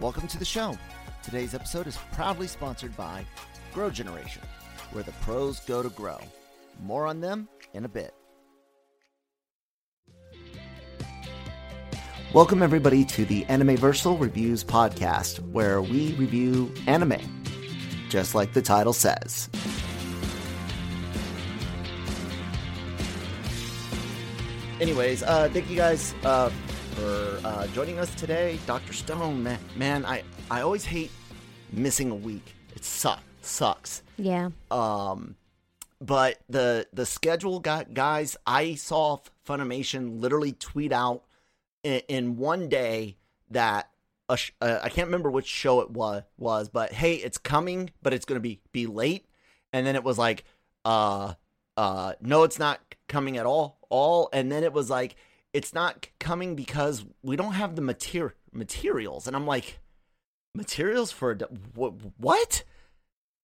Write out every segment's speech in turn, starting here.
Welcome to the show. Today's episode is proudly sponsored by Grow Generation, where the pros go to grow. More on them in a bit. Welcome, everybody, to the Anime-Versal Reviews podcast, where we review anime, just like the title says. Anyways, uh, thank you guys uh, for uh, joining us today. Dr. Stone, man, man, I, I always hate missing a week. It suck, sucks. Yeah. Um, but the the schedule got guys. I saw Funimation literally tweet out in, in one day that a sh- uh, I can't remember which show it was was, but hey, it's coming, but it's gonna be be late. And then it was like, uh, uh, no, it's not coming at all, all. And then it was like, it's not coming because we don't have the mater- materials. And I'm like, materials for d- wh- what?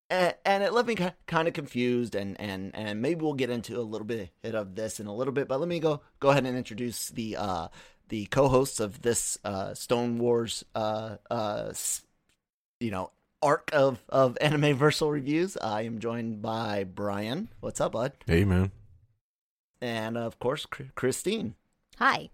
and, and it left me kind of confused and and and maybe we'll get into a little bit of this in a little bit but let me go go ahead and introduce the uh the co-hosts of this uh stone wars uh uh you know arc of of anime versal reviews i am joined by brian what's up bud Hey, man. and of course Chr- christine Hi.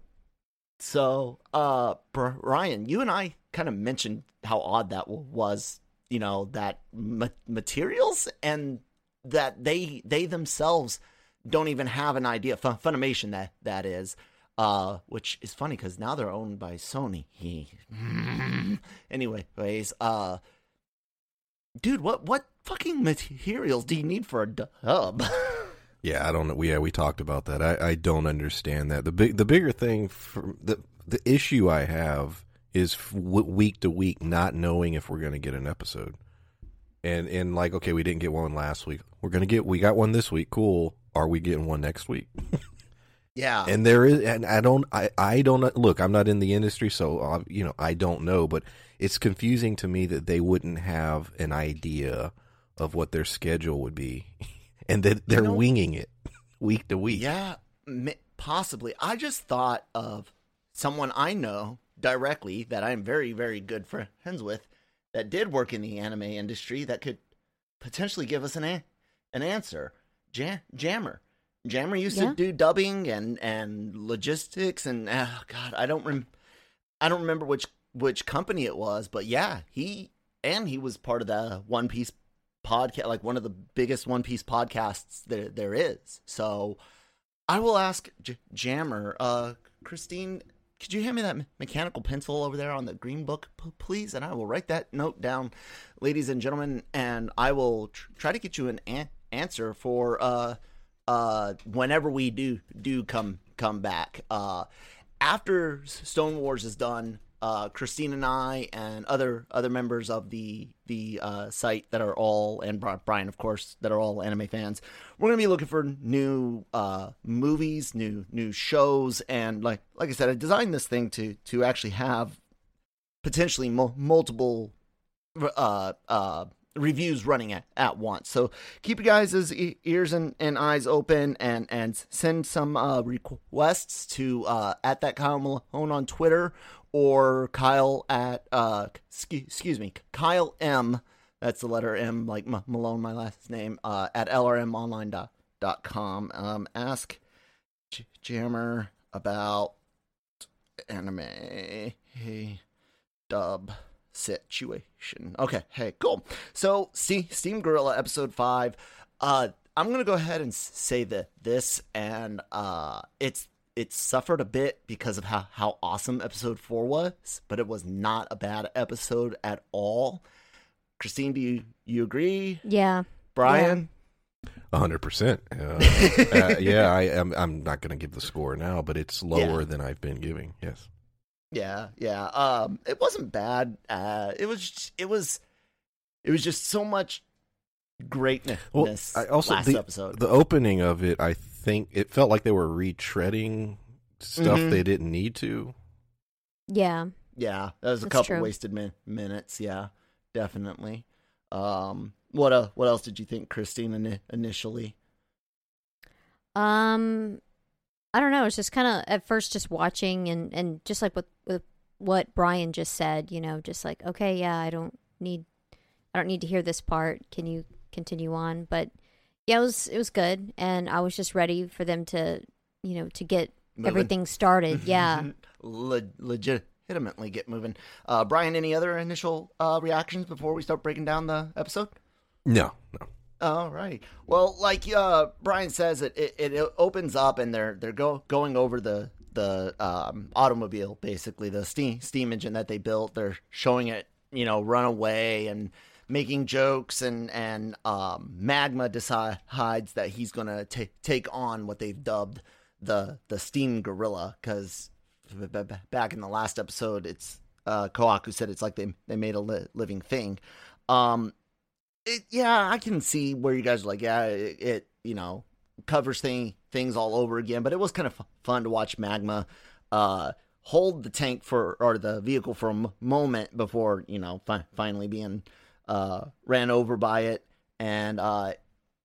so, uh, Brian, you and I kind of mentioned how odd that was. You know that ma- materials and that they they themselves don't even have an idea. Fun- Funimation that that is, uh, which is funny because now they're owned by Sony. Anyways, uh, dude, what what fucking materials do you need for a dub? Yeah, I don't know. Yeah, we talked about that. I, I don't understand that. The big, the bigger thing, for, the the issue I have is week to week not knowing if we're going to get an episode, and and like, okay, we didn't get one last week. We're gonna get, we got one this week. Cool. Are we getting one next week? yeah, and there is, and I don't, I I don't look. I'm not in the industry, so uh, you know, I don't know. But it's confusing to me that they wouldn't have an idea of what their schedule would be. and that they're You know- winging it week to week. Yeah, possibly. I just thought of someone I know directly that I'm very, very good friends with that did work in the anime industry that could potentially give us an a- an answer. Jam- Jammer. Jammer used Yeah. to do dubbing and and logistics and oh god, I don't rem- I don't remember which which company it was, but yeah, he and he was part of the One Piece podcast, like one of the biggest One Piece podcasts there there is. So I will ask J- Jammer, uh, Christine, could you hand me that mechanical pencil over there on the green book, please? And I will write that note down, ladies and gentlemen, and I will tr- try to get you an an- answer for uh uh whenever we do do come come back. Uh, after Stone Wars is done, uh, Christine and I and other other members of the the uh, site that are all and Brian, of course, that are all anime fans, we're gonna be looking for new uh, movies, new new shows, and like like I said, I designed this thing to to actually have potentially mul- multiple uh, uh, reviews running at, at once. So keep you guys' ears and, and eyes open and, and send some uh, requests to at that Malone on Twitter or Kyle at, uh, excuse, me, Kyle M. That's the letter M, like M- Malone, my last name, uh, at lrmonline.com. Um, ask J- Jammer about anime. Hey, dub situation. Okay, hey, cool. So, see, Steam Gorilla episode five. Uh, I'm gonna go ahead and say that this and uh, it's it suffered a bit because of how how awesome episode four was, but it was not a bad episode at all. Christine, do you you agree? Yeah. Brian, A hundred percent. Uh, uh, Yeah, I am. I'm not going to give the score now, but it's lower Yeah. than I've been giving. Yes. Yeah, yeah. Um, it wasn't bad. Uh, it was, it was, it was just so much greatness. Well, I also last the, episode. the opening of it, I think it felt like they were retreading stuff Mhm. they didn't need to. Yeah. yeah, that was a That's couple true. wasted min- minutes. Yeah, definitely. Um, what uh, what else did you think, Christine? Ini- initially, Um, I don't know. It's just kind of at first just watching and and just like with with what Brian just said, you know, just like okay, yeah, I don't need, I don't need to hear this part. Can you continue on? But yeah, it was it was good, and I was just ready for them to, you know, to get Moving. everything started. Yeah. Le- legitimately get moving. Uh, Brian, any other initial uh reactions before we start breaking down the episode? No, no. All right. Well, like uh, Brian says, it, it it opens up and they're they're go, going over the the um, automobile, basically the steam steam engine that they built. They're showing it, you know, run away and making jokes and and um, Magma decides that he's gonna ta take on what they've dubbed the the steam gorilla because back in the last episode, it's uh, Kohaku said it's like they they made a li- living thing. Um, it, yeah, I can see where you guys are like, yeah, it, it you know covers thing things all over again, but it was kind of f- fun to watch Magma uh, hold the tank for or the vehicle for a m- moment before you know fi- finally being uh, ran over by it, and uh,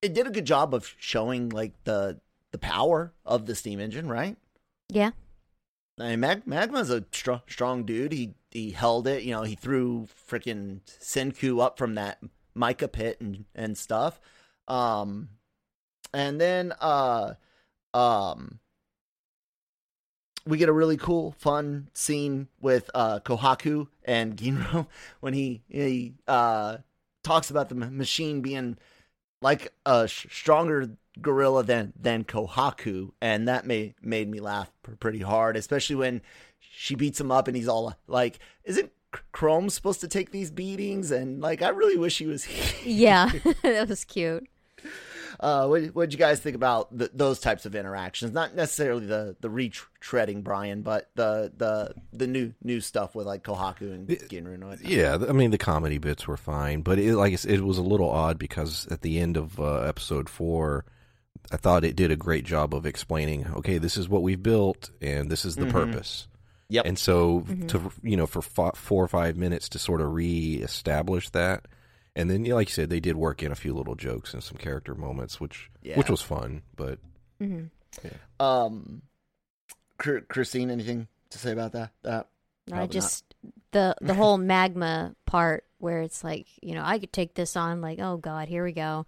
it did a good job of showing like the the power of the steam engine, right? Yeah. I mean, Mag- Magma's a strong, strong dude. He he held it. You know, he threw freaking Senku up from that mica pit and and stuff. Um, and then uh, um, we get a really cool, fun scene with uh Kohaku and Ginro when he he uh talks about the machine being like a sh- stronger gorilla than than Kohaku, and that made made me laugh pr- pretty hard, especially when she beats him up and he's all like, "Isn't Chrome supposed to take these beatings?" And like, I really wish he was. here. Yeah. that was cute. Uh, what what'd you guys think about th- those types of interactions? Not necessarily the the retreading Brian, but the the the new new stuff with like Kohaku and Ginro. and whatnot. Yeah, I mean the comedy bits were fine, but it, like it was a little odd because at the end of uh, episode four, I thought it did a great job of explaining. Okay, this is what we've built, and this is the Mhm. purpose. Yep. And so Mhm. to you know for fo- four or five minutes to sort of reestablish that, and then yeah, like you said, they did work in a few little jokes and some character moments, which Yeah. which was fun. But hmm Um, Christine, anything to say about that? That I Probably just the the whole magma part where it's like you know I could take this on like oh god here we go,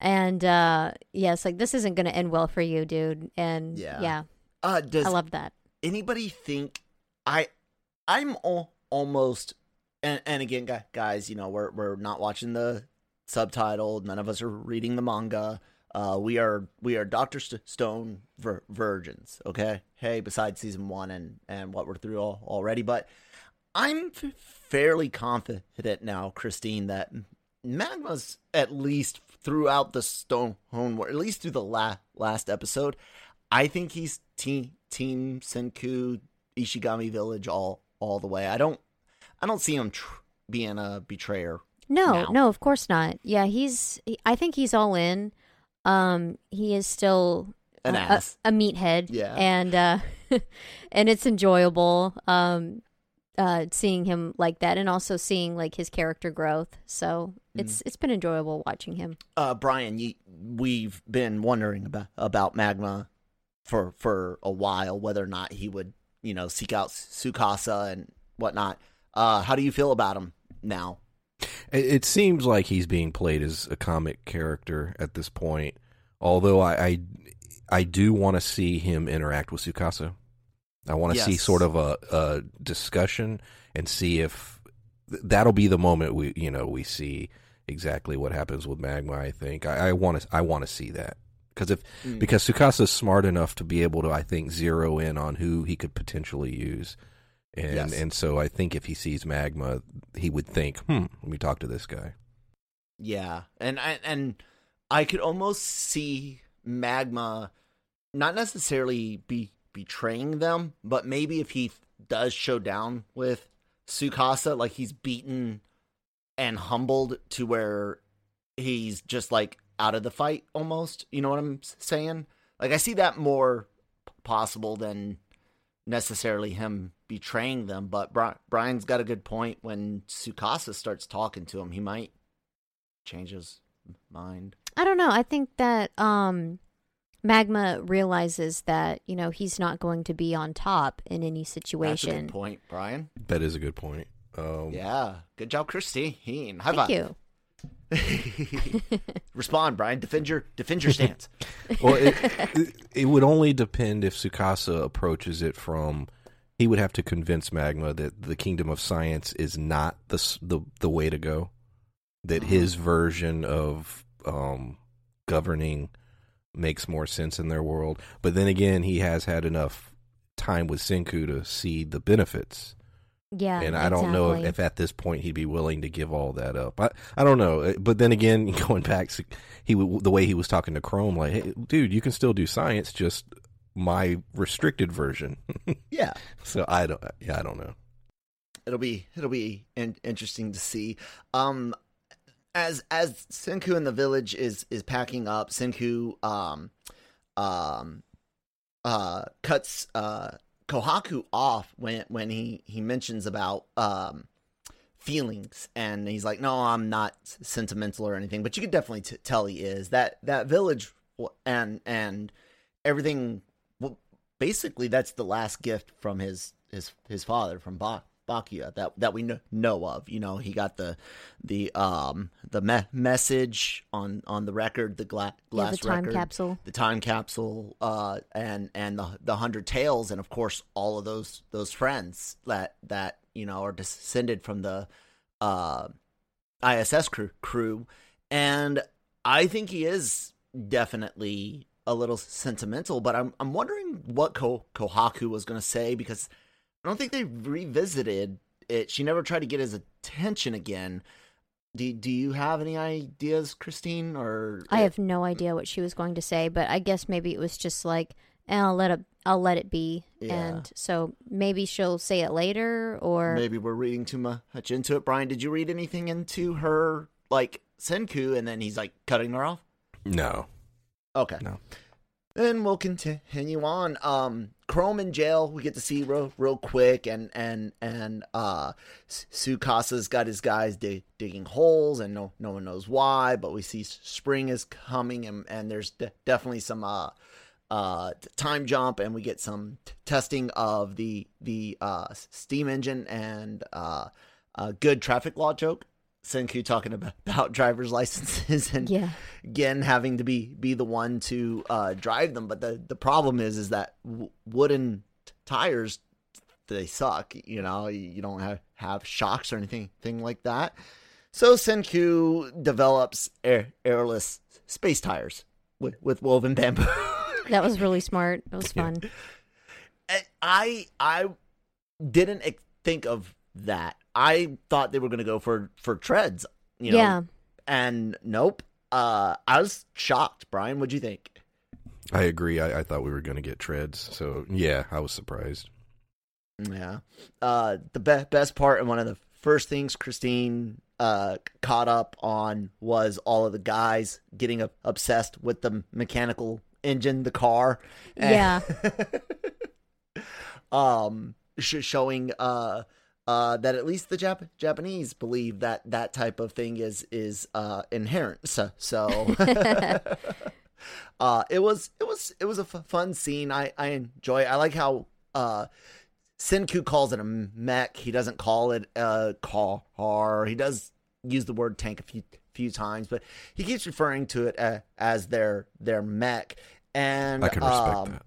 and uh yeah like this isn't gonna end well for you dude and Yeah. yeah, uh, does I love that anybody think I I'm al- almost and and again guys you know we're we're not watching the subtitled none of us are reading the manga. Uh we are we are Doctor St- Stone vir- virgins okay? Hey besides season 1 and and what we're through al- already but I'm f- fairly confident now Christine that Magma's at least throughout the Stone War at least through the la- last episode I think he's team team Senku Ishigami Village all all the way. I don't I don't see him tr- being a betrayer. no now. no of course not yeah he's he- I think he's all in um he is still An a, a- ass. a, meathead Yeah. and uh and it's enjoyable um uh seeing him like that and also seeing like his character growth so Mm-hmm. it's it's been enjoyable watching him Uh, Brian, you, we've been wondering about about Magma for for a while whether or not he would you know seek out Tsukasa and whatnot. Uh, how do you feel about him now? It, it seems like he's being played as a comic character at this point. Although I, I, I do want to see him interact with Tsukasa. I want to see sort of a, a discussion and see if that'll be the moment we you know we see exactly what happens with magma. I think I want to I want to see that because if Mm. because Tsukasa's smart enough to be able to I think zero in on who he could potentially use. And Yes. and so I think if he sees magma, he would think, "Hmm, let me talk to this guy." Yeah, and I and I could almost see Magma not necessarily be betraying them, but maybe if he does show down with Tsukasa, like he's beaten and humbled to where he's just like out of the fight almost. You know what I'm saying? Like I see that more possible than necessarily him betraying them. But Brian's got a good point. When Tsukasa starts talking to him, he might change his mind. I don't know. I think that um, Magma realizes that you know he's not going to be on top in any That's a situation. good point, Brian. That is a good point. Um, Yeah, good job, Christine. High Thank five. you. Respond, Brian. Defend your defend your stance. well, it, it, it would only depend if Tsukasa approaches it from. He would have to convince Magma that the kingdom of science is not the the the way to go. That his version of um, governing makes more sense in their world. But then again, he has had enough time with Senku to see the benefits. Yeah, and I don't know if, if at this point he'd be willing to give all that up. I I don't know, Uh, but then again, going back, he the way he was talking to Chrome, like, hey, dude, you can still do science, just my restricted version. yeah, so I don't, yeah, I don't know. it'll be it'll be in, interesting to see. Um, as as Senku in the village is is packing up, Senku um um uh cuts uh Kohaku off when when he he mentions about um feelings and he's like no I'm not sentimental or anything but you could definitely t- tell he is that that village and and everything basically that's the last gift from his his his father from ba- Byakuya that that we know, know of you know he got the the um the me- message on on the record the gla- yeah, glass the time record capsule. the time capsule uh and and the the hundred tales and of course all of those those friends that that you know are descended from the uh ISS crew crew and I think he is definitely a little sentimental but I'm I'm wondering what Ko- Kohaku was going to say because I don't think they revisited it she never tried to get his attention again do, do you have any ideas Christine or I have no idea what she was going to say, but I guess maybe it was just like, eh, I'll let it, I'll let it be, Yeah. and so maybe she'll say it later, or Maybe we're reading too much into it. Brian, did you read anything into her like Senku and then he's like cutting her off? No, Okay. no. Then we'll continue on. Um Chrome in jail, we get to see real real quick and and and uh Tsukasa's got his guys dig, digging holes and no no one knows why, but we see spring is coming and and there's de- definitely some uh uh time jump and we get some t- testing of the the uh steam engine and uh a good traffic law joke Senku talking about, about driver's licenses and yeah, again having to be be the one to uh drive them but the the problem is is that w- wooden t- tires they suck you know you don't have have shocks or anything thing like that so senku develops air, airless space tires with, with woven bamboo that was really smart. It was fun. I I didn't think of that. I thought they were going to go for for treads, you know. Yeah. And nope. Uh I was shocked, Brian. What'd you think? I agree. I, I thought we were going to get treads, so yeah, I was surprised. Yeah. Uh the be- best part and one of the first things Christine uh caught up on was all of the guys getting ob- obsessed with the mechanical engine, the car. And- Yeah. um sh- showing uh uh that at least the Jap- Japanese believe that that type of thing is is uh inherent so so uh it was it was it was a f- fun scene I I enjoy I like how uh Senku calls it a mech he doesn't call it a car he does use the word tank a few few times but he keeps referring to it uh, as their their mech and I can respect um,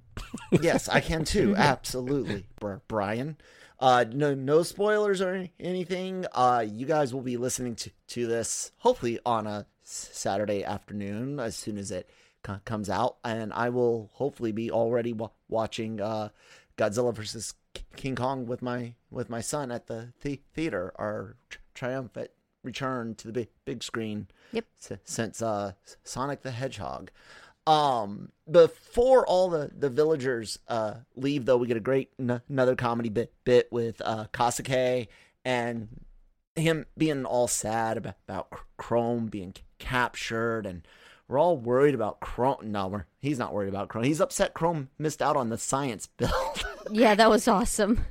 that. yes, I can too. Absolutely, Br- Brian. Uh, no, no spoilers or anything. Uh, you guys will be listening to, to this hopefully on a Saturday afternoon as soon as it co- comes out, and I will hopefully be already wa- watching uh, Godzilla versus King Kong with my with my son at the, the theater. Our tr- triumphant return to the big big screen. Yep. s- since uh, Sonic the Hedgehog. Um, before all the, the villagers uh, leave, though, we get a great n- another comedy bit bit with uh, Kaseki and him being all sad about, about Chrome being captured, and we're all worried about Chrome. No, we're, he's not worried about Chrome. He's upset Chrome missed out on the science build. Yeah, that was awesome.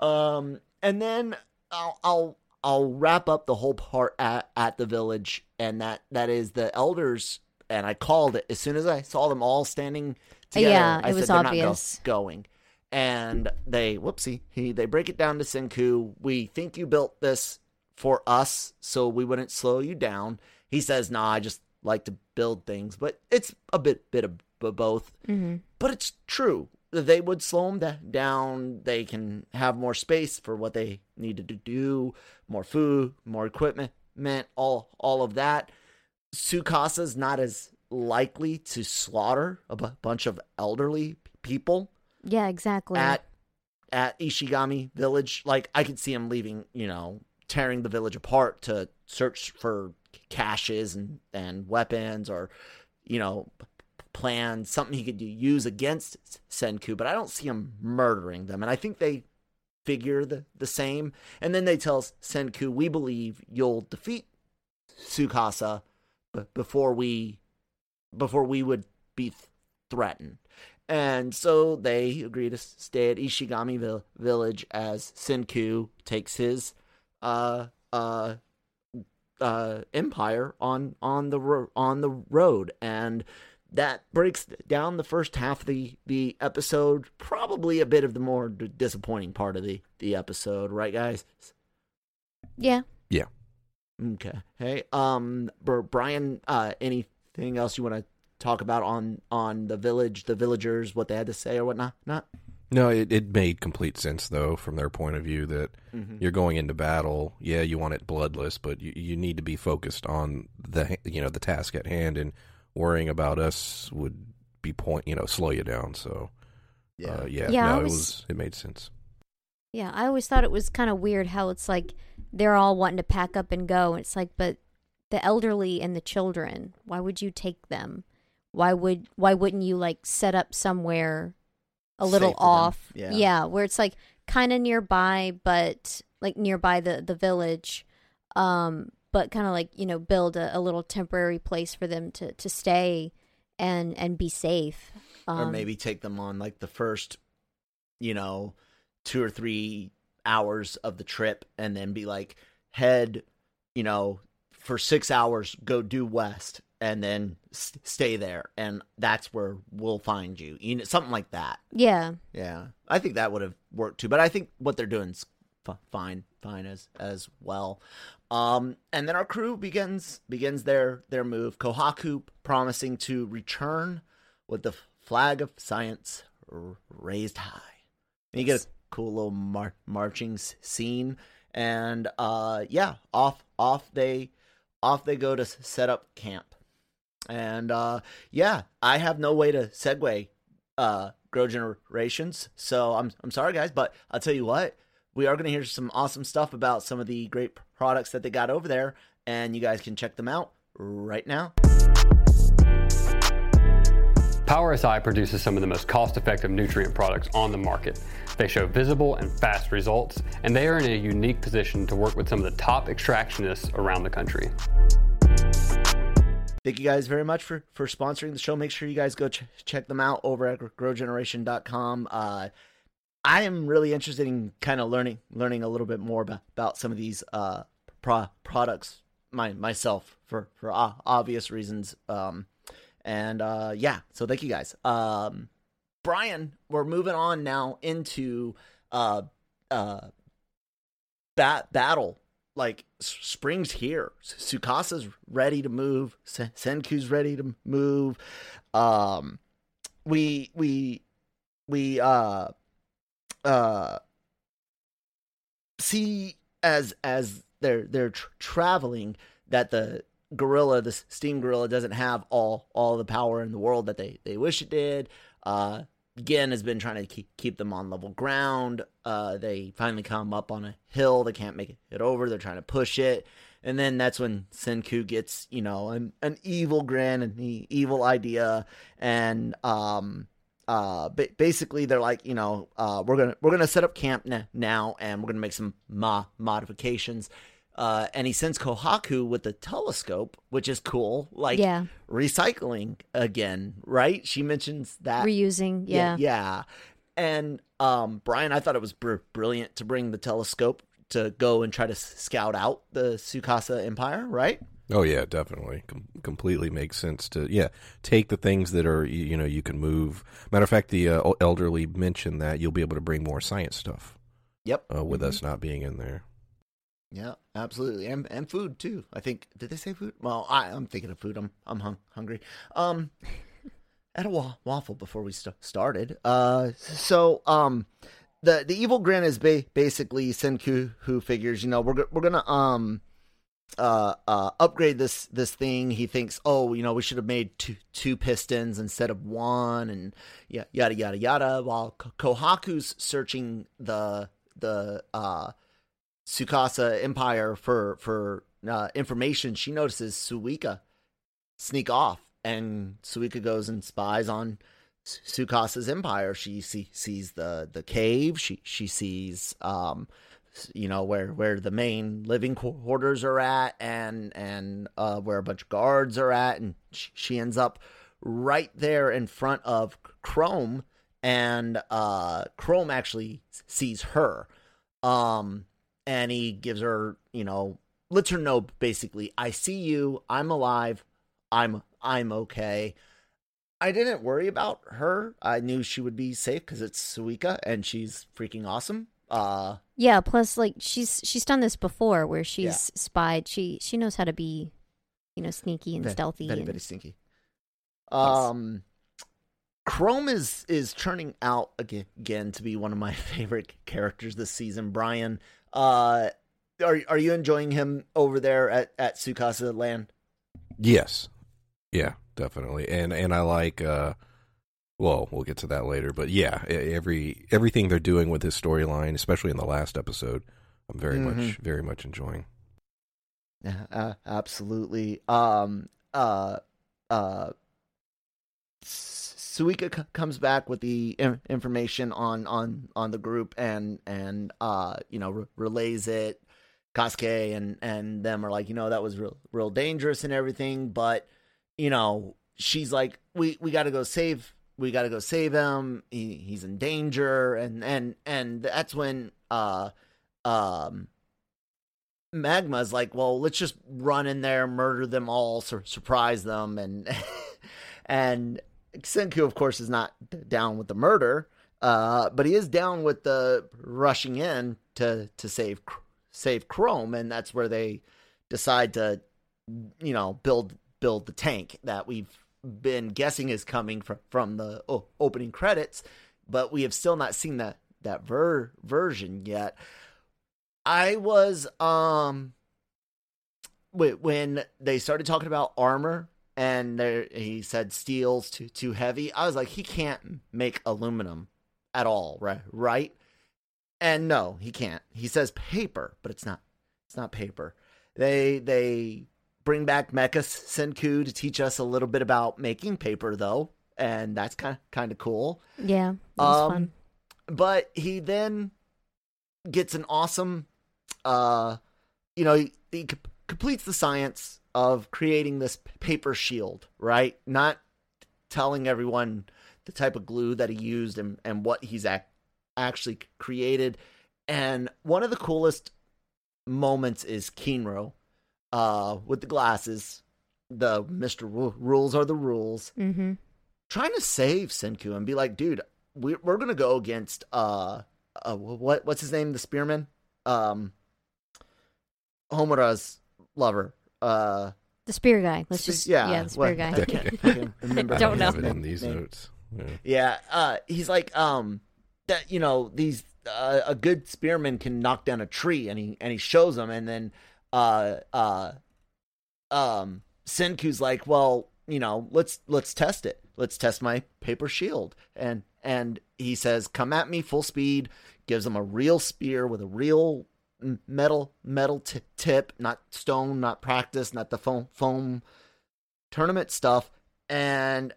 um, and then I'll, I'll I'll wrap up the whole part at, at the village, and that that is the elders. And I called it as soon as I saw them all standing together. Yeah, I it was said, "They're not go- obvious." going. And they whoopsie, he they break it down to Senku. We think you built this for us, so we wouldn't slow you down. He says, "Nah, I just like to build things," but it's a bit bit of both. hmm But it's true. They would slow them down. They can have more space for what they needed to do, more food, more equipment, meant all all of that. Tsukasa's not as likely to slaughter a bunch of elderly people Yeah, exactly. at at Ishigami Village. Like I could see him leaving, you know, tearing the village apart to search for caches and and weapons or you know p- plans something he could use against Senku, but I don't see him murdering them. And I think they figure the the same. And then they tell Senku, "We believe you'll defeat Tsukasa b- before we before we would be th- threatened." And so they agree to stay at Ishigami vil- Village as Senku takes his uh uh uh empire on on the ro- on the road and that breaks down the first half of the the episode probably a bit of the more d- disappointing part of the the episode right guys yeah. Yeah. Okay hey um Brian uh anything else you want to talk about on on the village the villagers what they had to say or whatnot not No, it, it made complete sense though from their point of view that Mhm. you're going into battle. Yeah, you want it bloodless, but you, you need to be focused on the you know the task at hand, and worrying about us would be point you know slow you down. So uh, yeah, Yeah, no, I it was- was it made sense. Yeah, I always thought it was kind of weird how it's like they're all wanting to pack up and go. And It's like, but the elderly and the children, why would you take them? Why would why wouldn't you like set up somewhere a little Safe for them. off? Yeah. where it's like kind of nearby, but like nearby the the village, um, but kind of like you know build a, a little temporary place for them to to stay and and be safe. Um, or maybe take them on like the first you know two or three hours of the trip and then be like head you know for six hours go due west and then s- stay there. And that's where we'll find you you know something like that. Yeah, yeah. I think that would have worked too but i think what they're doing is f- fine fine as as well. Um and then our crew begins begins their their move. Kohaku promising to return with the flag of science r- raised high. And you get a cool little mar- marching scene. And uh yeah off off they off they go to set up camp. And uh yeah i have no way to segue uh grow generations so i'm i'm sorry guys but i'll tell you what we are going to hear some awesome stuff about some of the great products that they got over there and you guys can check them out right now Power SI produces some of the most cost effective nutrient products on the market. They show visible and fast results, and they are in a unique position to work with some of the top extractionists around the country. Thank you guys very much for, for sponsoring the show. Make sure you guys go ch- check them out over at growgeneration.com. Uh, I am really interested in kind of learning learning a little bit more about, about some of these uh, pro- products my, myself for, for o- obvious reasons. Um, and uh, yeah, so thank you guys. Um, Brian, we're moving on now into uh, uh, bat- battle like spring's here. Sukasa's ready to move. Sen- Senku's ready to move. Um, we we we uh uh see as as they're they're tr- traveling that the gorilla the steam gorilla doesn't have all all the power in the world that they they wish it did uh Gin has been trying to keep, keep them on level ground. Uh, they finally come up on a hill. They can't make it over. They're trying to push it. And then that's when Senku gets, you know, an, an evil grin and the evil idea. And um, uh, basically they're like, you know, uh, we're gonna we're gonna set up camp n- now, and we're gonna make some ma- modifications. Uh, and he sends Kohaku with the telescope, which is cool. Like yeah. recycling again, right? She mentions that reusing, yeah, yeah. yeah. And um, Brian, I thought it was br- brilliant to bring the telescope to go and try to scout out the Tsukasa Empire, right? Oh yeah, definitely. Com- completely makes sense to yeah take the things that are you, you know you can move. Matter of fact, the uh, elderly mentioned that you'll be able to bring more science stuff. Yep, uh, with mm-hmm. us not being in there. Yeah, absolutely, and and food too. I think did they say food? Well, I, I'm thinking of food. I'm I'm hung, hungry. Um, at a wa- waffle before we st- started. Uh, so um, the the evil grin is ba- basically Senku who figures you know we're we're gonna um uh uh upgrade this this thing. He thinks oh you know we should have made two two pistons instead of one and yeah yada yada yada. While Kohaku's searching the the uh Tsukasa Empire for for uh, information, she notices Suika sneak off, and Suika goes and spies on Tsukasa's empire. She see, sees the the cave. She she sees um you know where where the main living quarters are at, and and uh, where a bunch of guards are at, and she, she ends up right there in front of Chrome, and uh, Chrome actually sees her. Um, and he gives her, you know, lets her know basically, I see you, I'm alive, I'm I'm okay. I didn't worry about her. I knew she would be safe because it's Suika and she's freaking awesome. Uh Yeah, plus like she's she's done this before where she's Yeah. spied. She she knows how to be, you know, sneaky and Ve- stealthy. Very, and, very stinky. Um, Chrome is is turning out again, again to be one of my favorite characters this season. Brian, uh, are are you enjoying him over there at at Tsukasa Land? Yes. Yeah, definitely. And and I like uh well, we'll get to that later, but yeah, every everything they're doing with his storyline, especially in the last episode, I'm very much Mhm. very much enjoying. Yeah, uh, absolutely. Um, uh, uh, S- Suika c- comes back with the in- information on on on the group and and uh you know re- relays it. Kaseki and and them are like you know that was real real dangerous and everything, but you know she's like we we got to go save we got to go save him. He, he's in danger and and and that's when uh um Magma's like, well, let's just run in there, murder them all, sur- surprise them, and and Senku, of course, is not down with the murder, uh, but he is down with the rushing in to to save save Chrome, and that's where they decide to, you know, build build the tank that we've been guessing is coming from from the o- opening credits, but we have still not seen that that ver- version yet. I was um when they started talking about armor and there he said steel's too too heavy. I was like, he can't make aluminum at all, right? Right? And no, he can't. He says paper, but it's not. It's not paper. They they bring back Mecha Senku to teach us a little bit about making paper, though, and that's kind of kind of cool. Yeah, Um, fun. But he then gets an awesome, uh, you know, he, he completes the science of creating this paper shield, right? Not telling everyone the type of glue that he used and, and what he's ac- actually created. And one of the coolest moments is Kinro uh, with the glasses. The Mr. Ru- Rules are the rules Mm-hmm. trying to save Senku and be like, dude, we, we're gonna go against uh, uh what what's his name, the spearman, um, Homura's lover, uh, The spear guy. Let's spe- just yeah, yeah, the spear what- guy. I can't fucking remember. I Don't know. have his it name- in these name. notes. Yeah. Yeah, uh, he's like, um, that you know these uh, a good spearman can knock down a tree, and he and he shows them, and then uh uh um Senku's like, well, you know, let's let's test it. Let's test my paper shield, and and he says, come at me full speed. Gives him a real spear with a real metal metal t- tip, not stone, not practice, not the foam foam tournament stuff, and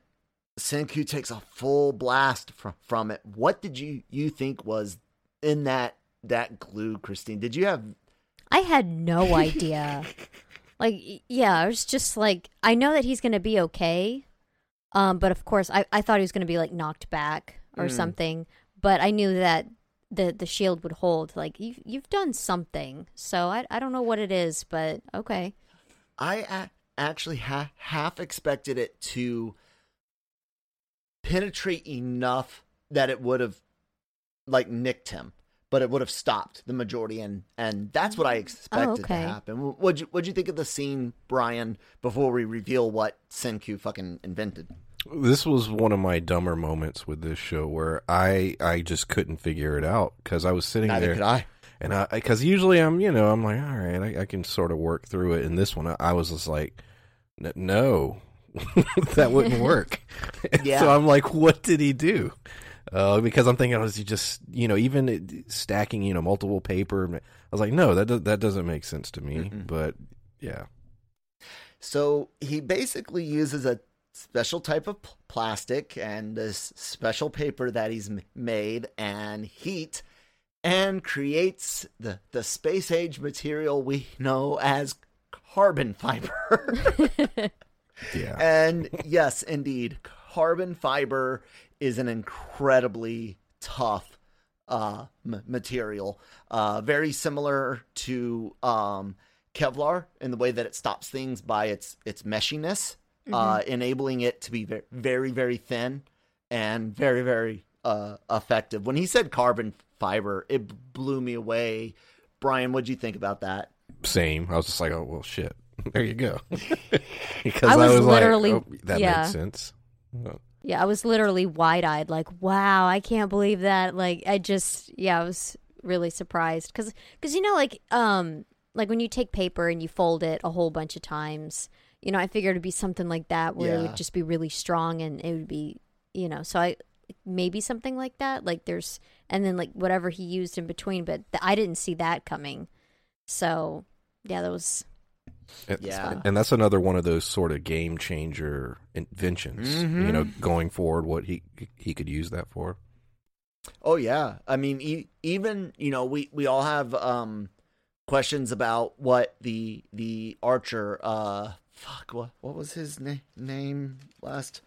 Senku takes a full blast from from it. What did you you think was in that that glue, Christine? Did you have? I had no idea. like, yeah, I was just like, I know that he's gonna be okay, um, but of course, I I thought he was gonna be like knocked back or Mm. something. But I knew that the the shield would hold. Like, you you've done something, so I I don't know what it is, but okay. I a- actually ha- half expected it to penetrate enough that it would have like nicked him, but it would have stopped the majority, and and that's what I mm. oh, expected okay. to happen. What'd you What'd you think of the scene, Brian? Before we reveal what Senku fucking invented. This was one of my dumber moments with this show where I I just couldn't figure it out because I was sitting Neither there could I. and I because usually I'm you know I'm like all right I, I can sort of work through it. And this one I, I was just like "N- no that wouldn't work. Yeah. so I'm like what did he do? Uh, because I'm thinking was he just you know even stacking you know multiple paper. I was like no that does, that doesn't make sense to me. But yeah. So he basically uses a special type of p- plastic and this special paper that he's m- made and heat and creates the, the space age material we know as carbon fiber. Yeah. and yes, indeed, carbon fiber is an incredibly tough uh, m- material. Uh, very similar to um, Kevlar in the way that it stops things by its its meshiness, uh, enabling it to be very, very, very thin and very, very uh, effective. When he said carbon fiber, it blew me away. Brian, what'd you think about that? Same. I was just like, oh well, shit. There you go. because I was like, literally- oh, that yeah. makes sense. Oh, Yeah, I was literally wide eyed, like, wow, I can't believe that. Like, I just, yeah, I was really surprised. Cause, cause, you know, like, um, like when you take paper and you fold it a whole bunch of times, you know, I figured it'd be something like that where it would just be really strong and it would be, you know, so I, maybe something like that. Like, there's, and then like whatever he used in between, but th- I didn't see that coming. So, yeah, that was, And, Yeah. and that's another one of those sort of game changer inventions. You know, Mm-hmm. going forward, what he he could use that for. Oh yeah, I mean, e- even you know, we we all have um questions about what the the archer. Uh, fuck, what what was his na- name last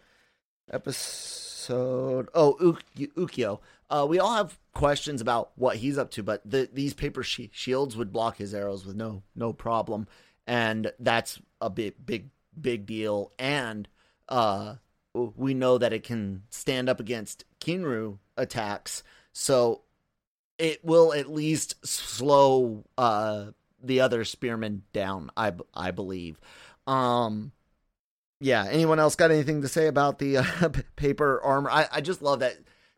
episode? Oh, Ukyo. Uh, we all have questions about what he's up to, but the, these paper shi shields would block his arrows with no no problem, and that's a big big big deal. And uh, we know that it can stand up against Kinro attacks, so it will at least slow uh, the other spearmen down. I I believe. Um, yeah. Anyone else got anything to say about the uh, paper armor? I I just love that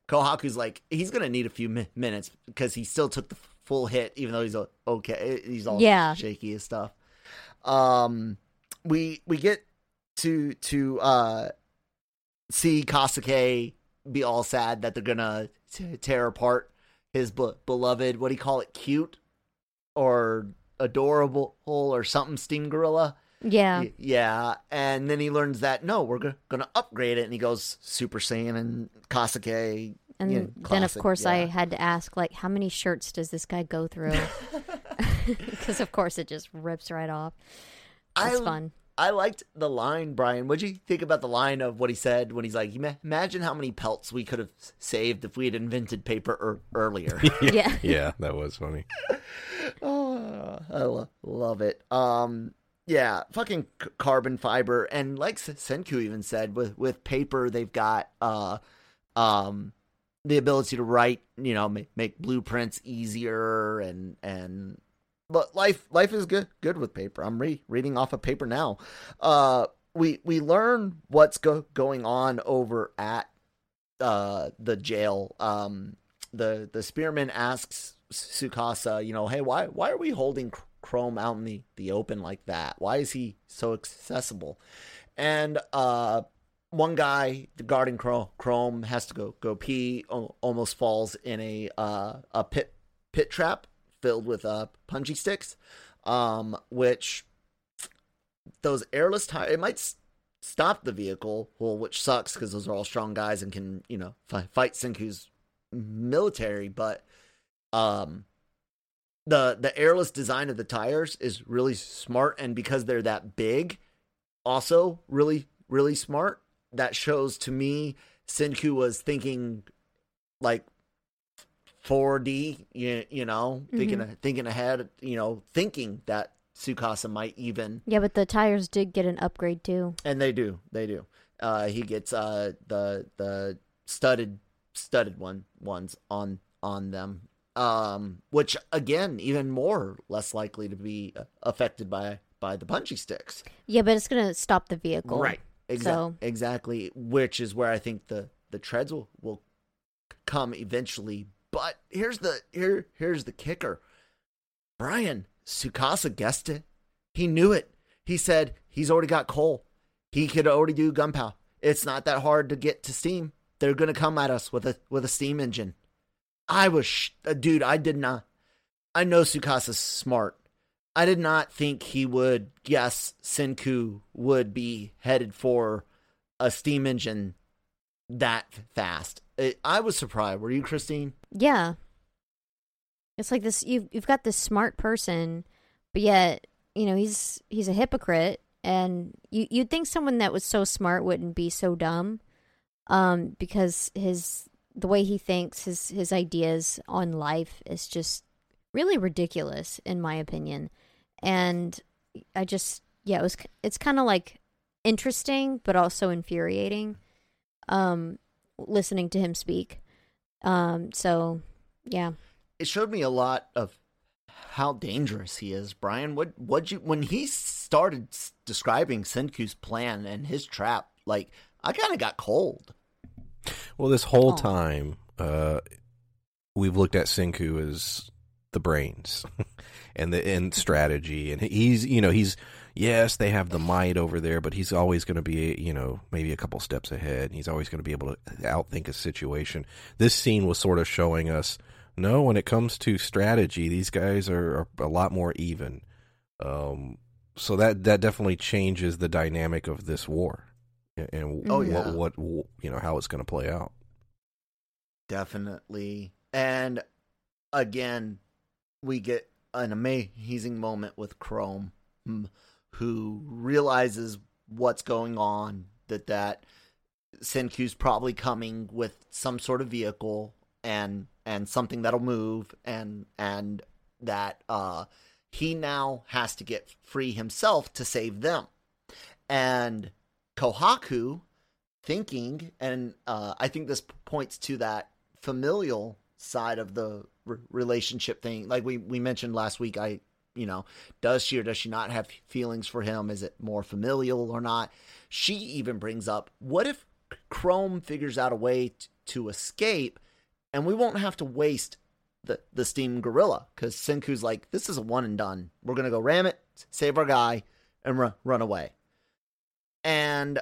Kohaku's like he's gonna need a few mi- minutes because he still took the full hit, even though he's okay. He's all Yeah. shaky and stuff. Um, we we get to to uh see Kaseki be all sad that they're gonna t- tear apart his be- beloved. What do you call it? Cute or adorable or something? Steam Gorilla. Yeah. Yeah, and then he learns that no, we're go- gonna upgrade it, and he goes Super Saiyan and Kaseki. And you know, then, of classic, course, I had to ask, like, how many shirts does this guy go through? Because, of course, it just rips right off. It's fun. I liked the line, Brian. What'd you think about the line of what he said when he's like, "Imagine how many pelts we could have saved if we had invented paper er- earlier." Yeah. Yeah, that was funny. oh, I lo- love it. Um, yeah, fucking carbon fiber, and like Senku even said, with with paper, they've got uh, um, the ability to write, you know, make, make blueprints easier, and and but life life is good good with paper. I'm re- reading off of paper now. Uh, we we learn what's go- going on over at uh, the jail, um, the the spearman asks Tsukasa, you know, hey, why why are we holding Chrome out in the the open like that? Why is he so accessible? And uh, one guy the guarding Chrome has to go go pee, almost falls in a uh, a pit pit trap filled with uh, punchy sticks, um, which those airless tires it might stop the vehicle, well, which sucks because those are all strong guys and can you know fight, fight Senku's military, but um, the the airless design of the tires is really smart, and because they're that big, also really really smart. That shows to me Senku was thinking like 4D, you, you know, mm-hmm. thinking thinking ahead, you know, thinking that Tsukasa might even. Yeah, but the tires did get an upgrade too. And they do, they do. Uh, he gets uh the the studded studded one ones on on them, um, which again even more less likely to be affected by by the punchy sticks. Yeah, but it's gonna stop the vehicle, right? Exa- so. Exactly, which is where I think the the treads will will come eventually. But here's the here here's the kicker, Brian Tsukasa guessed it. He knew it. He said he's already got coal. He could already do gunpowder. It's not that hard to get to steam. They're gonna come at us with a with a steam engine. I was, sh- uh, dude. I did not. I know Tsukasa's smart. I did not think he would guess Senku would be headed for a steam engine that fast. It, I was surprised. Were you, Christine? Yeah. It's like this. You've you've got this smart person, but yet you know he's he's a hypocrite, and you you'd think someone that was so smart wouldn't be so dumb um, because his the way he thinks, his his ideas on life is just really ridiculous, in my opinion. And I just, yeah, it was. It's kind of like interesting, but also infuriating. Um, listening to him speak. Um, so yeah, it showed me a lot of how dangerous he is, Brian. What what you when he started describing Senku's plan and his trap, like I kind of got cold. Well, this whole time, uh, we've looked at Senku as the brains and the and strategy, and he's you know he's yes they have the might over there, but he's always going to be you know maybe a couple steps ahead. And he's always going to be able to outthink a situation. This scene was sort of showing us no, when it comes to strategy, these guys are, are a lot more even. Um, so that that definitely changes the dynamic of this war and oh, yeah. what, what you know how it's going to play out. Definitely, and again, we get an amazing moment with Chrome, who realizes what's going on. That that Senku's probably coming with some sort of vehicle and and something that'll move and and that uh he now has to get free himself to save them. And Kohaku thinking, and uh, I think this points to that familial side of the r- relationship thing. Like we, we mentioned last week, I, you know, does she or does she not have feelings for him? Is it more familial or not? She even brings up, what if Chrome figures out a way t- to escape and we won't have to waste the, the Steam Gorilla? Because Senku's like, this is a one and done. We're to go ram it, save our guy, and r- run away and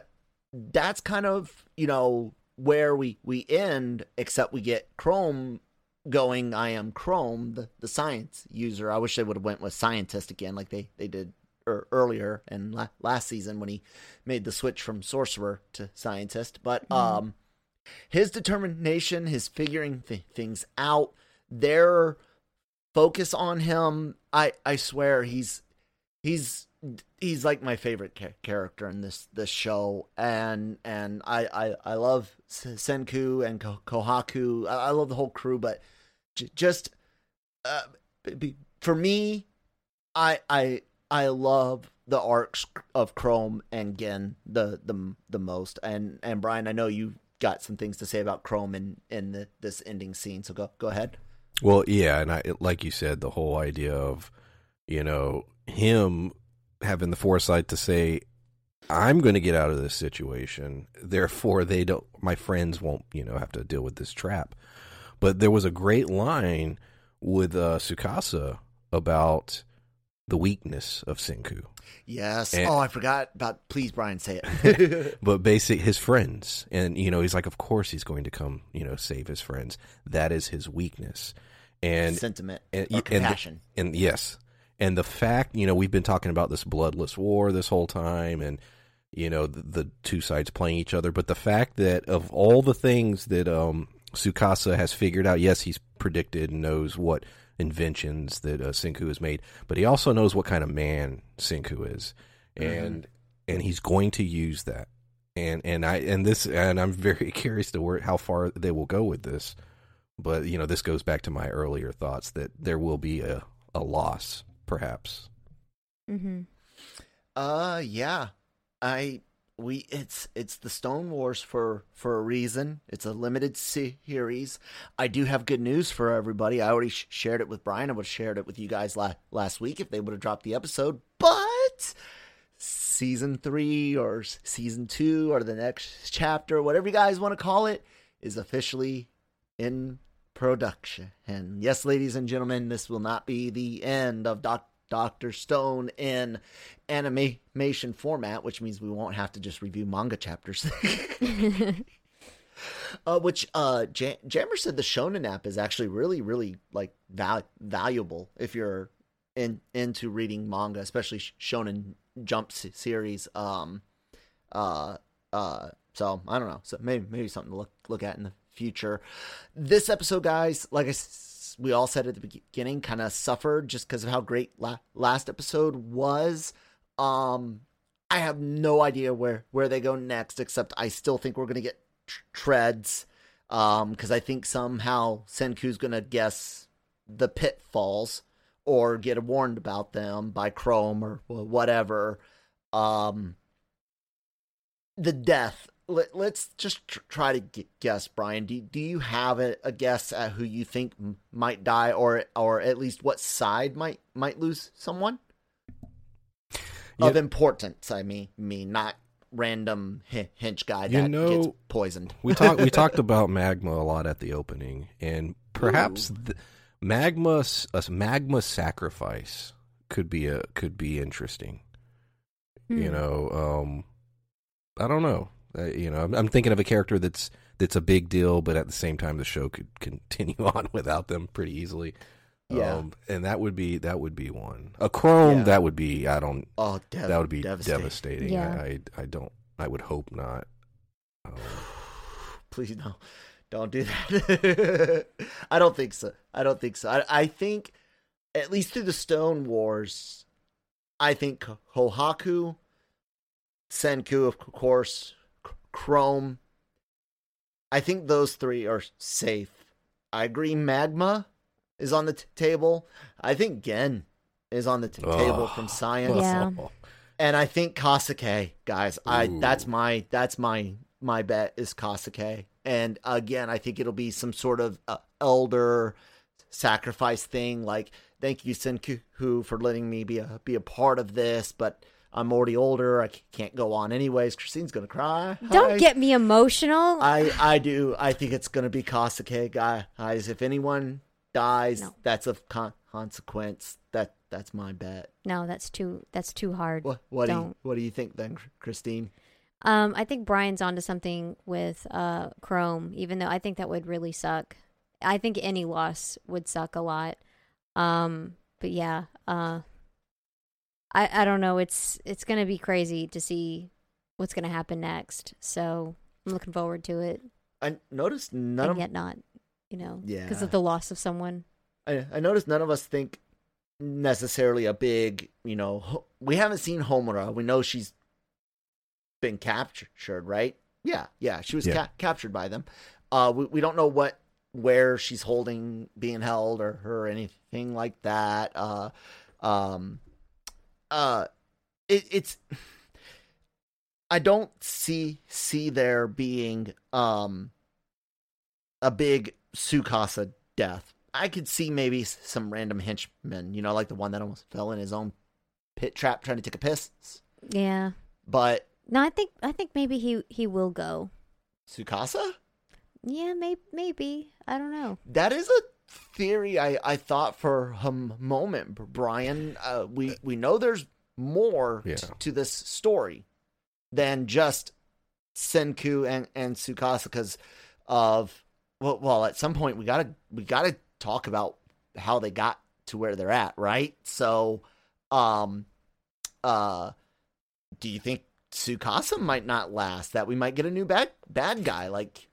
that's kind of you know where we we end except we get chrome going i am chrome the, the science user i wish they would have went with scientist again like they they did er, earlier and la- last season when he made the switch from sorcerer to scientist but mm. um his determination his figuring th- things out their focus on him i i swear he's he's he's like my favorite ca- character in this this show, and and I I, I love Senku and Kohaku. I, I love the whole crew, but j- just uh, for me, I I I love the arcs of Chrome and Gen the the the most. And and Brian, I know you got some things to say about Chrome in in the, this ending scene, so go go ahead. Well, yeah, and I like you said, the whole idea of you know him having the foresight to say, I'm going to get out of this situation. Therefore, they don't. My friends won't, you know, have to deal with this trap. But there was a great line with uh, Tsukasa about the weakness of Senku. Yes. And- oh, I forgot about. Please, Brian, say it. but basic his friends and you know he's like of course he's going to come you know save his friends that is his weakness and Sentiment and, or and compassion. and, yes and the fact you know we've been talking about this bloodless war this whole time and you know the, the two sides playing each other. But the fact that of all the things that um Tsukasa has figured out yes he's predicted and knows what inventions that uh, Senku has made but he also knows what kind of man Senku is. And and he's going to use that. And and I and this and I'm very curious to where how far they will go with this. But you know, this goes back to my earlier thoughts that there will be a a loss, perhaps. Mm-hmm. Uh, yeah. I we it's it's the Stone Wars for for a reason. It's a limited series. I do have good news for everybody. I already sh- shared it with Brian. I would have shared it with you guys la- last week if they would have dropped the episode. But season three or season two or the next chapter, whatever you guys want to call it, is officially in production. And yes, ladies and gentlemen, this will not be the end of Doc- Dr. Stone in animation format, which means we won't have to just review manga chapters. uh, which uh, Jam- Jammer said the Shonen app is actually really, really like val- valuable if you're in into reading manga, especially Shonen Jump se- series. Um, uh, uh, so I don't know. So maybe maybe something to look look at in the future. This episode, guys, like I we all said at the beginning, kind of suffered just because of how great la- last episode was. Um, I have no idea where where they go next, except I still think we're gonna get tr- treads. Um, because I think somehow Senku's gonna guess the pitfalls or get warned about them by Chrome or whatever. Um, the death. Let, let's just tr- try to g- guess, Brian. Do do you have a, a guess at who you think m- might die, or or at least what side might might lose someone of importance? I mean, mean not random hi- hinch guy You that gets poisoned. We talked we talked about magma a lot at the opening, and perhaps the, magma a magma sacrifice could be a could be interesting. You Hmm. know, um, I don't know. Uh, you know, I'm, I'm thinking of a character that's that's a big deal, but at the same time, the show could continue on without them pretty easily. Yeah. um, and that would be that would be one. A Chrome Yeah. that would be. I don't. Oh, dev- that would be devastating. devastating. Yeah. I, I I don't. I would hope not. Um, Please no, don't do that. I don't think so. I don't think so. I, I think at least through the Stone Wars, I think Kohaku, Senku, of course, C- Chrome. I think those three are safe. I agree. Magma is on the t- table. I think Gen is on the t- table from Science Yeah. and I think Kaseki, guys. I Ooh. that's my that's my my bet is Kaseki. And again, I think it'll be some sort of uh, elder sacrifice thing. Like, thank you, Senku, for letting me be a be a part of this, but I'm already older. I can't go on anyways. Christine's gonna cry. Don't Hi. get me emotional. I I do. I think it's gonna be Kaseki, guys. If anyone dies, No. that's of con- consequence. That that's my bet. no, that's too that's too hard. What what do you Don't. what do you think then, Christine? Um, I think Brian's onto something with uh Chrome, even though I think that would really suck. I think any loss would suck a lot. Um, but yeah, uh I I don't know, it's it's gonna be crazy to see what's gonna happen next. So I'm looking forward to it. I noticed none and of yet not, you know, yeah, because of the loss of someone. I, I noticed none of us think necessarily a big, you know, we haven't seen Homura. We know she's been captured, right? Yeah, yeah, she was Yeah. ca- captured by them. Uh, we we don't know what where she's holding, being held, or or anything like that. Uh, um, uh, it, it's. I don't see see there being um a big Tsukasa death. I could see maybe some random henchmen, you know, like the one that almost fell in his own pit trap trying to take a piss. Yeah. But No, I think I think maybe he he will go. Tsukasa? Yeah, maybe maybe. I don't know. That is a theory I, I thought for a moment, Brian. Uh, we we know there's more Yeah. t- to this story than just Senku and and Tsukasa because of well, well at some point we gotta we gotta talk about how they got to where they're at, right? So, um, uh, do you think Tsukasa might not last? That we might get a new bad bad guy? Like,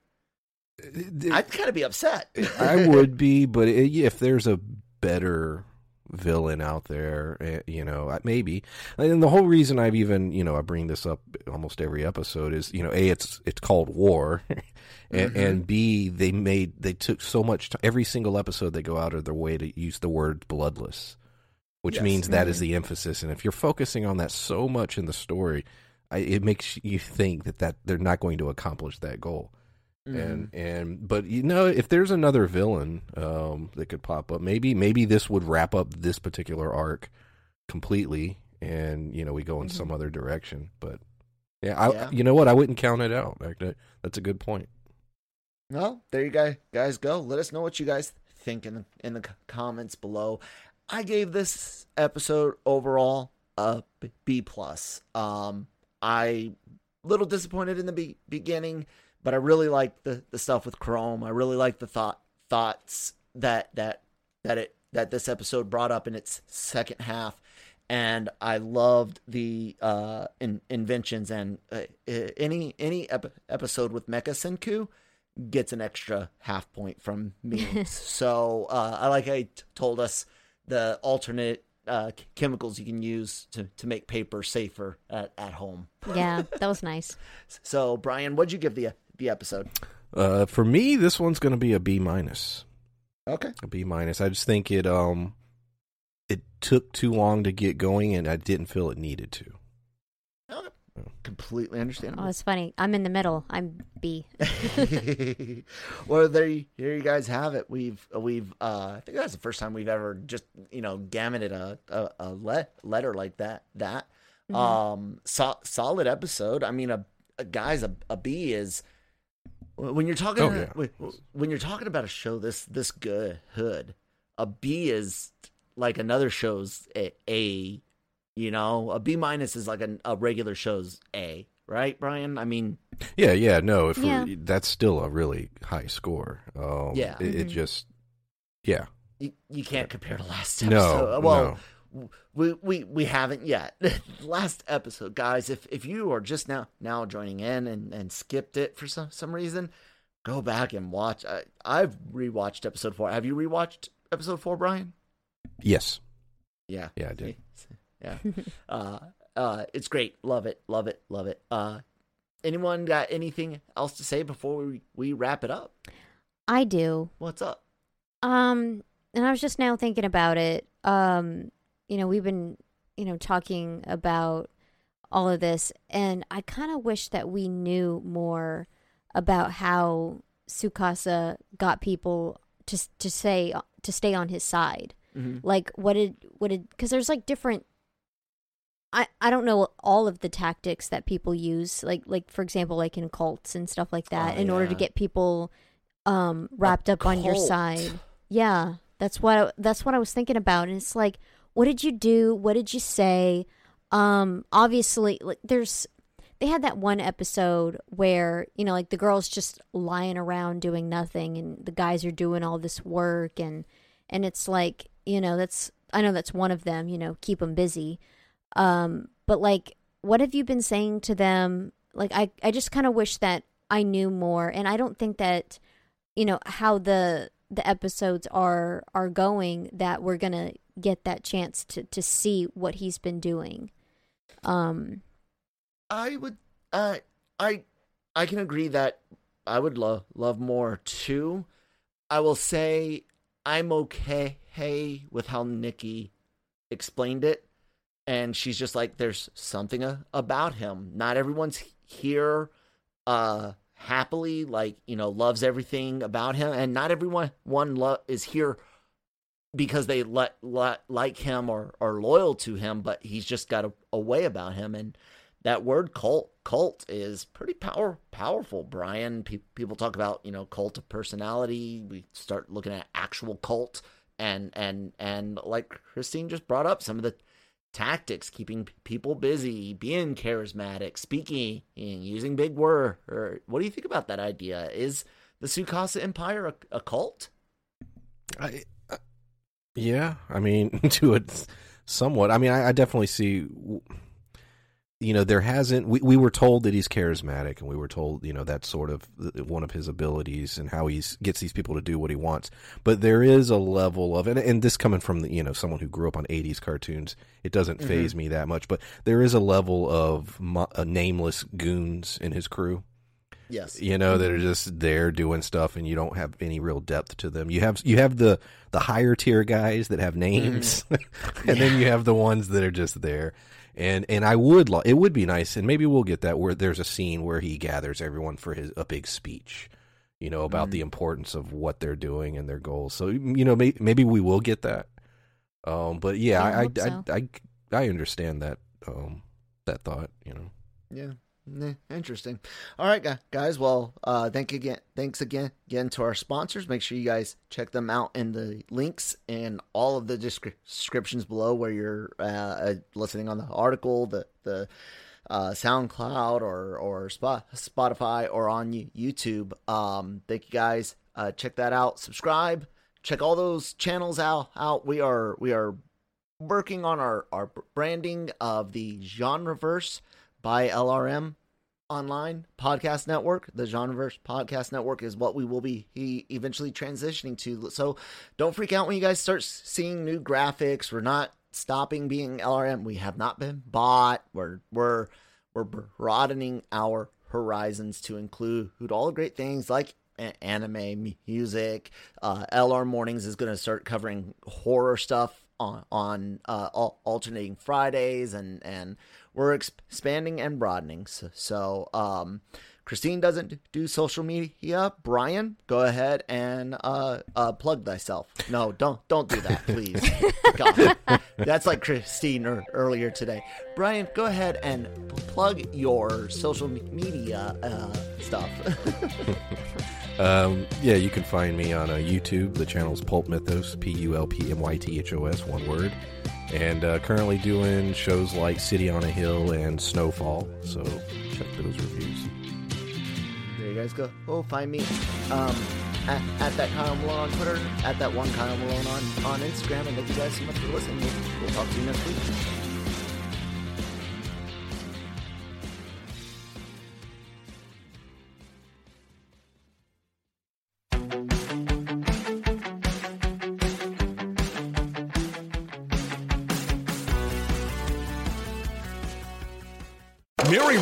I'd kind of be upset. I would be, but it, if there's a better villain out there, eh, you know, maybe. And the whole reason I've even, you know, I bring this up almost every episode is, you know, a it's it's called war, and, Mhm. and b they made they took so much t- every single episode they go out of their way to use the word bloodless, which Yes. means that is Mhm. the emphasis. And if you're focusing on that so much in the story, I, it makes you think that that they're not going to accomplish that goal and and but you know if there's another villain um that could pop up maybe maybe this would wrap up this particular arc completely and you know we go in some other direction but yeah I, Yeah. you know what i wouldn't count it out that's a good point Well, there you guys guys go. Let us know what you guys think in the, in the comments below. I gave this episode overall a B plus. Um, I little disappointed in the be- beginning, but I really liked the the stuff with Chrome. I really liked the thought thoughts that that that it that this episode brought up in its second half. And I loved the uh, in, inventions and uh, uh, any any ep- episode with Mecha Senku gets an extra half point from me. so uh, I like I t- told us the alternate uh, chemicals you can use to, to make paper safer at, at home. Yeah, that was nice. So Brian, what'd you give the the episode? uh for me this one's going to be a b minus Okay. a b minus i just think it um it took too long to get going and i didn't feel it needed to Completely understandable. Oh, it's funny. I'm in the middle. I'm B. well, there you, here you guys have it. We've we've uh, I think that's the first time we've ever just you know gammoted a a, a le- letter like that. That Mhm. um so, solid episode. I mean, a, a guys a, a B is when you're talking Oh, yeah. when, when you're talking about a show this this good hood. A B is like another show's a, a you know a B minus is like a, a regular show's A. Right, Brian? I mean, Yeah, yeah, no, if Yeah. that's still a really high score. Um, Yeah. it, it Mhm. just, yeah, you, you can't compare to last No, well, no. W- we we we haven't yet. last episode, guys. If if you are just now now joining in and and skipped it for some some reason, go back and watch. I, I've rewatched episode four. Have you rewatched episode four, Brian? yes, Yeah. yeah, I did. Yeah. uh, uh, it's great. Love it. Love it. Love it. Uh, anyone got anything else to say before we we wrap it up? I do. What's up? Um, and I was just now thinking about it. Um, you know, we've been, you know, talking about all of this, and I kind of wish that we knew more about how Tsukasa got people to to say to stay on his side. Mhm. Like, what did what did? Because there's like different. I, I don't know all of the tactics that people use like like for example like in cults and stuff like that Oh, in order to get people um wrapped up on your side yeah, that's what I, that's what I was thinking about, and it's like, what did you do? What did you say? Um, obviously, like there's they had that one episode where you know, like the girls just lying around doing nothing, and the guys are doing all this work, and and it's like you know, that's I know that's one of them. You know, keep them busy. Um, but like, what have you been saying to them? Like, I I just kind of wish that I knew more, and I don't think that you know how the the episodes are are going that we're gonna get that chance to to see what he's been doing um I would uh I I can agree that I would love love more too. I will say I'm okay hey, with how Nikki explained it and she's just like there's something a, about him. Not everyone's here uh happily like, you know, loves everything about him and not everyone one lo- is here because they let, let like him or are loyal to him, but he's just got a, a way about him and that word cult cult is pretty power powerful. Brian, Pe- people talk about you know cult of personality. We start looking at actual cult, and and and like Christine just brought up some of the tactics, keeping people busy, being charismatic, speaking, using big words. What do you think about that idea? Is the Tsukasa Empire a, a cult? I, uh, yeah, I mean, to it somewhat. I mean, I, I definitely see you know there hasn't we, we were told that he's charismatic and we were told you know that's sort of one of his abilities and how he gets these people to do what he wants but there is a level of and, and this coming from the, you know someone who grew up on 80s cartoons it doesn't mm-hmm. phase me that much but there is a level of mo- uh, nameless goons in his crew yes you know that are just there doing stuff and you don't have any real depth to them you have you have the the higher tier guys that have names mm-hmm. and yeah. then you have the ones that are just there and and I would lo- it would be nice, and maybe we'll get that where there's a scene where he gathers everyone for his a big speech, you know, about mm. the importance of what they're doing and their goals. So you know, may, maybe we will get that. Um, but yeah, I I, so. I, I, I understand that um that thought, you know. Yeah. Interesting. All right, guys. Well, uh, thank you again. Thanks again, again to our sponsors. Make sure you guys check them out in the links and all of the descriptions below where you're uh, uh, listening on the article, the the uh, SoundCloud or or Spotify or on YouTube. Um, thank you guys. Uh, check that out. Subscribe. Check all those channels out. Out. We are we are working on our our branding of the Genreverse by LRM online podcast network. The Genreverse podcast network is what we will be eventually transitioning to. So don't freak out when you guys start seeing new graphics. We're not stopping being LRM. We have not been bought. We're we're we're broadening our horizons to include all the great things like anime, music. Uh, LR Mornings is going to start covering horror stuff on on uh, alternating Fridays and and we're expanding and broadening. So, so um, Christine doesn't do social media. Brian, go ahead and uh, uh, plug thyself. No, don't don't do that, please. God, that's like Christine earlier today. Brian, go ahead and plug your social media uh, stuff. um, yeah, you can find me on uh, YouTube. The channel is Pulp Mythos, P U L P M Y T H O S, one word and uh, currently doing shows like City on a Hill and Snowfall. So check those reviews. There you guys go. Oh, find me um, at, at, that Kyle Malone on Twitter, at that one Kyle Malone on, on Instagram, and thank you guys so much for listening. We'll, we'll talk to you next week.